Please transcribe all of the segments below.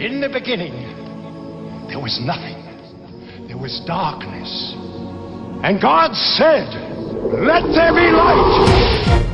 In the beginning, there was nothing. There was darkness. And God said, Let there be light.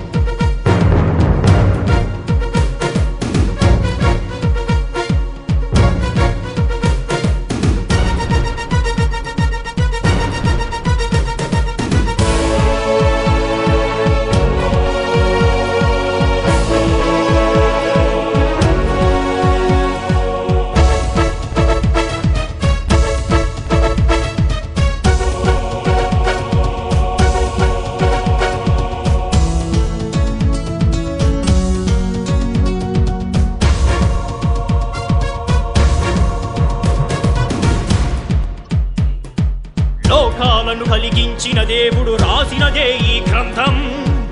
లోకాలను కలిగించిన దేవుడు రాసినదే ఈ గ్రంథం.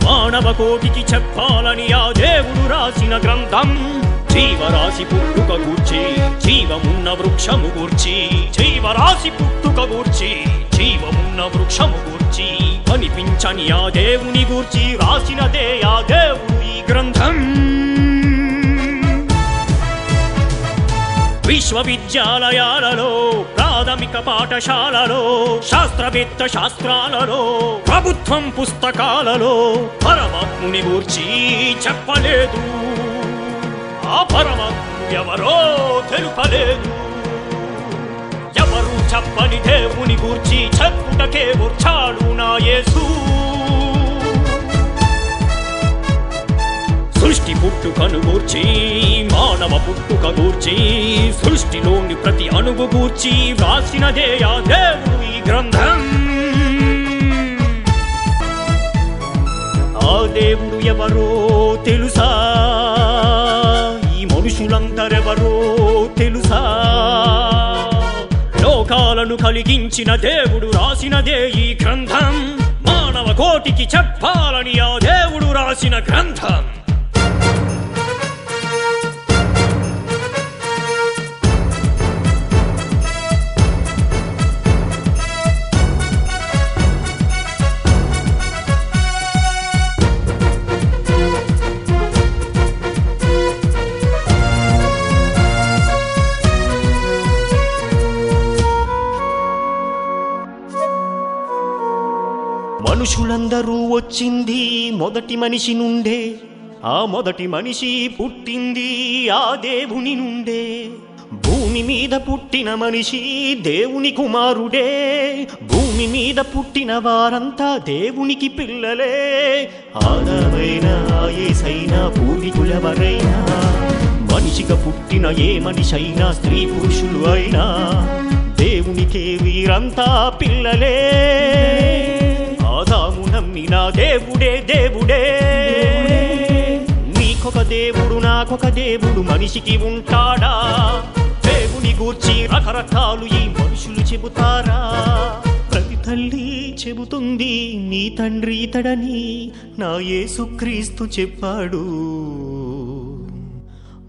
మానవ కోటికి చెప్పాలని ఆ దేవుడు రాసిన గ్రంథం. జీవరాశి పుట్టుక గూర్చి జీవమున్న వృక్షము గూర్చి జీవరాశి పుట్టుక గూర్చి జీవమున్న వృక్షము గూర్చి కనిపించని ఆ దేవుని గూర్చి రాసినదే ఆ దేవుడు విశ్వవిద్యాలయాలలో ప్రాథమిక పాఠశాలలో శాస్త్రవేత్త శాస్త్రాలలో ప్రభుత్వం పుస్తకాలలో పరమాత్ముని గూర్చి చెప్పలేదు. ఆ పరమాత్ముడు ఎవరో తెలుపలేదు. ఎవరు చెప్పని దేవుని గూర్చి చెప్పుటకే వచ్చాడు నా యేసు? సృష్టి పుట్టుకను గూర్చి మానవ పుట్టుక గూర్చి సృష్టిలోని ప్రతి అణువు గూర్చి వ్రాసినదే ఆ దేవుడు ఈ గ్రంథం. ఆ దేవుడు ఎవరో తెలుసా? ఈ మనుషులందరెవరో తెలుసా? లోకాలను కలిగించిన దేవుడు రాసినదే ఈ గ్రంథం. మానవ కోటికి చెప్పాలని ఆ దేవుడు రాసిన గ్రంథం. పురుషులందరూ వచ్చింది మొదటి మనిషి నుండే. ఆ మొదటి మనిషి పుట్టింది ఆ దేవుని నుండే. భూమి మీద పుట్టిన మనిషి దేవుని కుమారుడే. భూమి మీద పుట్టిన వారంతా దేవునికి పిల్లలే. ఆదామైనా ఏసైనా కులవరైనా మనిషిగా పుట్టిన ఏ మనిషి అయినా స్త్రీ పురుషులు అయినా దేవునికే వీరంతా పిల్లలే. నా దేవుడే దేవుడే. నీకొక దేవుడు నాకొక దేవుడు మనిషికి ఉంటాడా? దేవుని గూర్చి రకరకాలు ఈ మనుషులు చెబుతారా? ప్రతి తల్లి చెబుతుంది నీ తండ్రి ఇతడని నా యేసుక్రీస్తు చెప్పాడు.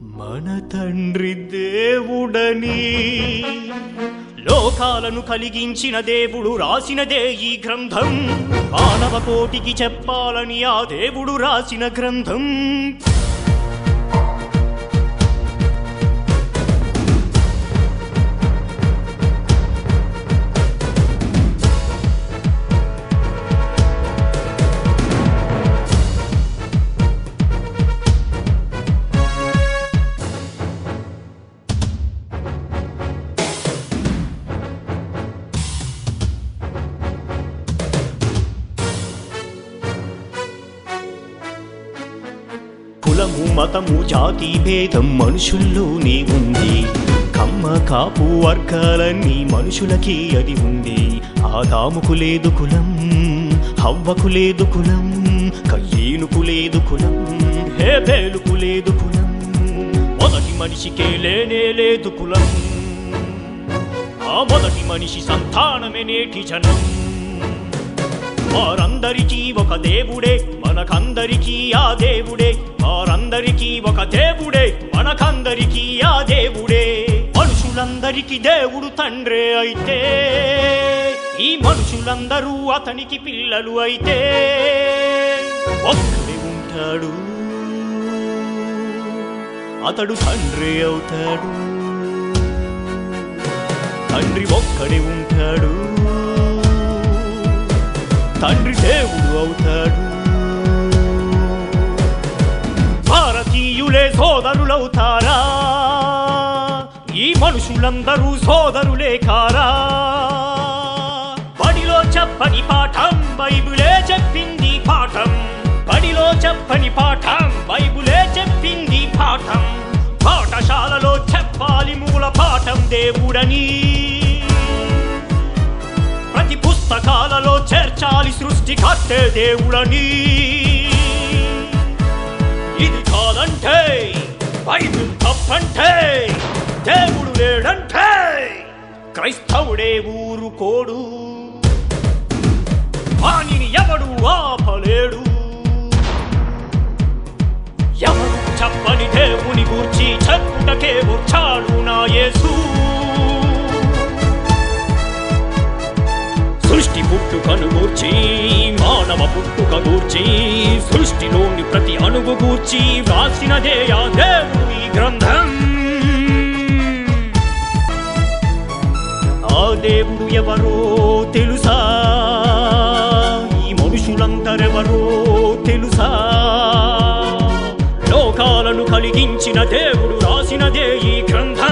మన తండ్రి దేవుడని. లోకాలను కలిగించిన దేవుడు రాసినదే ఈ గ్రంథం. మానవ కోటికి చెప్పాలని ఆ దేవుడు రాసిన గ్రంథం. కులము మతము జాతి భేదం మనుషుల్లోనే ఉంది. కమ్మ కాపు వర్గాలన్నీ మనుషులకి అది ఉంది. ఆదాముకు లేదు కులం హవ్వకు లేదు కులం కయ్యేనుకు లేదు కులం హేబేలుకు లేదు కులం మొదటి మనిషికే లేనే లేదు కులం. ఆ మొదటి మనిషి సంతానమే నేటి జనం. వారందరికీ ఒక దేవుడే మనకందరికీ ఆ దేవుడే. వారందరికీ ఒక దేవుడే మనకందరికీ ఆ దేవుడే. మనుషులందరికీ దేవుడు తండ్రే అయితే. ఈ మనుషులందరూ అతనికి పిల్లలు అయితే. ఒక్కడే ఉంటాడు. అతడు తండ్రి అవుతాడు. తండ్రి ఒక్కడే ఉంటాడు. తండ్రి దేవుడు అవుతాడు. భారతీయులే సోదరులవుతారా? ఈ మనుషులందరూ సోదరులే కారా? బడిలో చెప్పని పాఠం బైబులే చెప్పింది పాఠం. బడిలో చెప్పని పాఠం బై చేర్చాలి దేవుడని. ఇది కాదంటే బైబిల్ తప్పంటే దేవుడు లేడంటే క్రైస్తవుడే ఊరుకోడు వాణిని ఎవడు ఆపలేడు. ఎవడు చెప్పని దేవుని గూర్చి చెప్పుటకే వచ్చాడు నా యేసు. పుట్టుకను గూర్చి మానవ పుట్టుక గూర్చి సృష్టిలోని ప్రతి అణువు గూర్చి వ్రాసినదే ఆ దేవుని ఈ గ్రంథం. ఆ దేవుడు ఎవరో తెలుసా? ఈ మనుషులందరెవరో తెలుసా? లోకాలను కలిగించిన దేవుడు రాసినదే ఈ గ్రంథం.